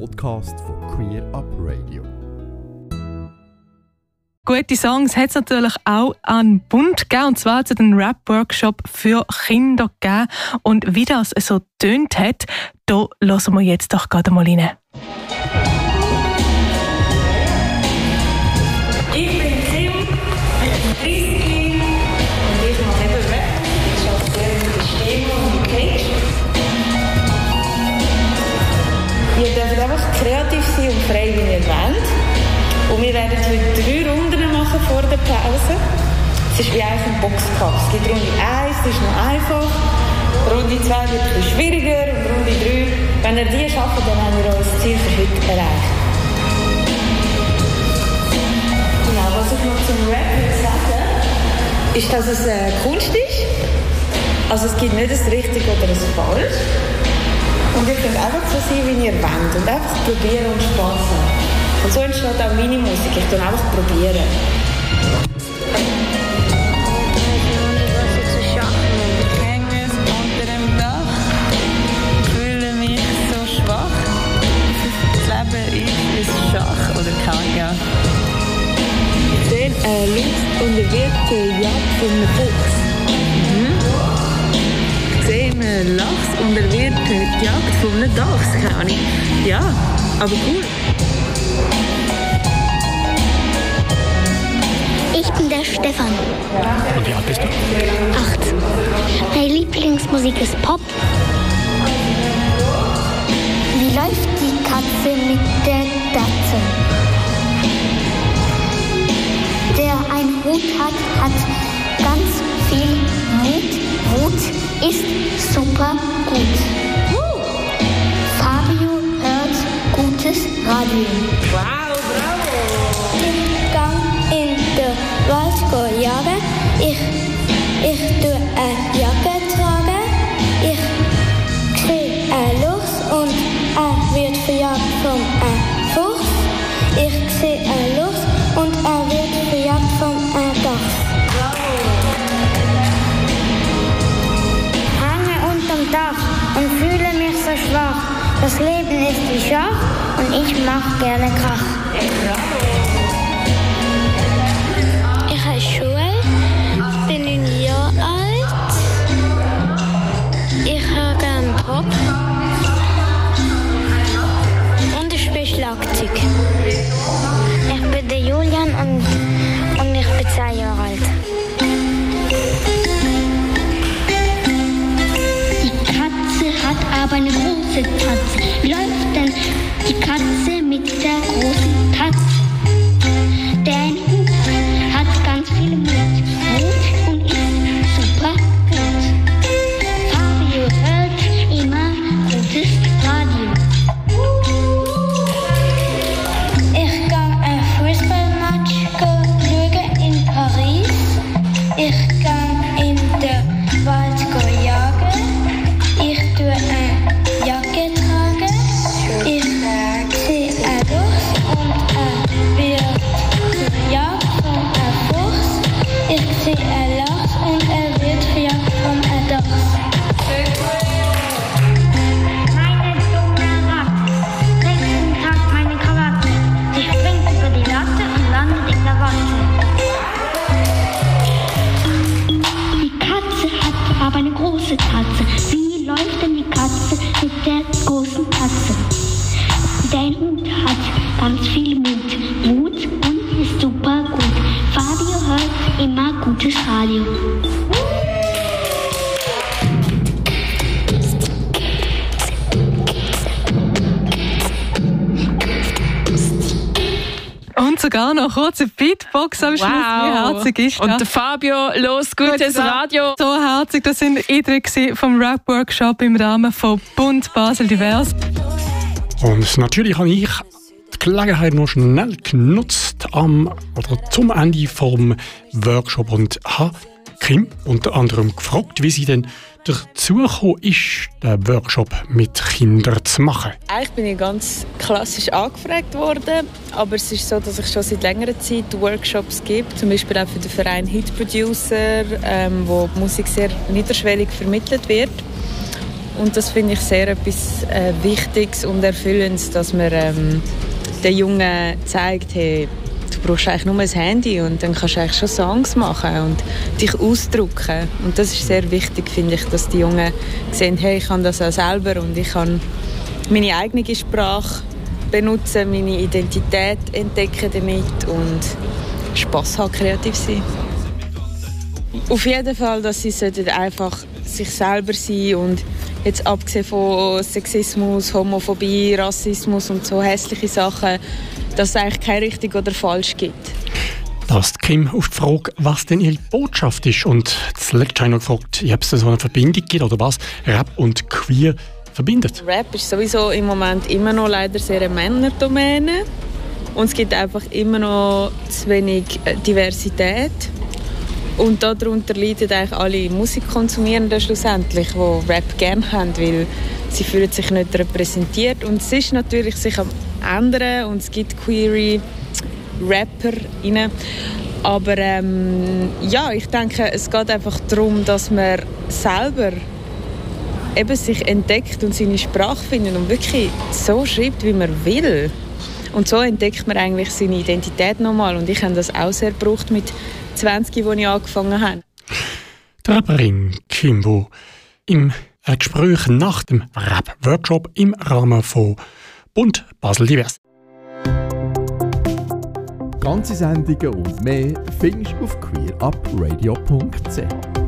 Podcast von Queer Up Radio. Gute Songs hat es natürlich auch an Bund gegeben, und zwar zu den Rap-Workshop für Kinder gegeben. Und wie das so tönt hat, da hören wir jetzt doch gerade mal rein. Es ist wie eigentlich ein Boxkampf. Es gibt Runde 1, das ist noch einfach. Runde 2 wird ein bisschen schwieriger und Runde 3, wenn ihr die schafft, dann haben wir unser Ziel für heute erreicht. Genau, was ich noch zum Rap sagen ist, dass es äh, Kunst ist. Also es gibt nicht ein richtig oder ein falsch. Und ihr könnt einfach so sein, wie ihr wollt. Und einfach probieren und Spass haben. Und so entsteht auch meine Musik. Ich tue einfach probieren. Links und wird gejagt von einem Fuchs. gesehen einen Lachs und er wird gejagt von einem Dachs, keine Ahnung. Ja, aber cool. Ich bin der Stefan. Und wie alt bist du? Acht. Meine Lieblingsmusik ist Pop. Wie läuft die Katze mit der Datze? Der Hut hat, hat ganz viel Mut. Wut ist super gut. Fabio hört gutes Radio. Wow, bravo! Ich gang in den Wald jagen. Ich ich mach gerne Krach. Ich heiße ich bin neun Jahre alt. Ich höre gerne Pop. Und ich spiele Schlagzeug. Ich bin der Julian und, und ich bin zehn Jahre alt. Die Katze hat aber eine große Tatze. Läuft denn die Katze mit der großen Hut hat ganz viel Mut. Mut und ist super gut. Fabio hört immer gutes Radio. Und sogar noch kurze Beatbox am Schluss. Wie herzig ist das? Und der Fabio, los, gutes Radio. So herzig, das sind Eindrücke vom Rap-Workshop im Rahmen von Bund Basel Divers. Und natürlich habe ich die Gelegenheit noch schnell genutzt am, oder zum Ende vom Workshop und habe Kim unter anderem gefragt, wie sie denn dazu ist, den Workshop mit Kindern zu machen. Eigentlich bin ich ganz klassisch angefragt worden, aber es ist so, dass ich schon seit längerer Zeit Workshops gebe, zum Beispiel auch für den Verein Hit Producer, ähm, wo die Musik sehr niederschwellig vermittelt wird. Und das finde ich sehr etwas äh, Wichtiges und Erfüllendes, dass man ähm, den Jungen zeigt, hey, du brauchst eigentlich nur ein Handy und dann kannst du eigentlich schon Songs machen und dich ausdrücken. Und das ist sehr wichtig, finde ich, dass die Jungen sehen, hey, ich kann das auch selber und ich kann meine eigene Sprache benutzen, meine Identität entdecken damit und Spaß haben, kreativ sein. Auf jeden Fall, dass sie einfach sich selber sein und jetzt abgesehen von Sexismus, Homophobie, Rassismus und so hässliche Sachen, dass es eigentlich kein richtig oder falsch gibt. Das Kim auf die Frage, was denn ihre Botschaft ist. Und habe ich noch gefragt, ob es so eine Verbindung gibt oder was Rap und Queer verbindet. Rap ist sowieso im Moment immer noch leider sehr eine Männerdomäne. Und es gibt einfach immer noch zu wenig äh, Diversität. Und darunter leiden eigentlich alle Musikkonsumierenden schlussendlich, die Rap gerne haben, weil sie fühlen sich nicht repräsentiert. Und es ist natürlich sich am ändern und es gibt queere Rapper rein. Aber ähm, ja, ich denke, es geht einfach darum, dass man selber eben sich entdeckt und seine Sprache findet und wirklich so schreibt, wie man will. Und so entdeckt man eigentlich seine Identität nochmal. Und ich habe das auch sehr gebraucht mit 20, als ich angefangen habe. Die Rapperin Kimbo im Gespräch nach dem Rap-Workshop im Rahmen von Bund Basel Divers. Ganze Sendungen und mehr findest du auf queerupradio.ch.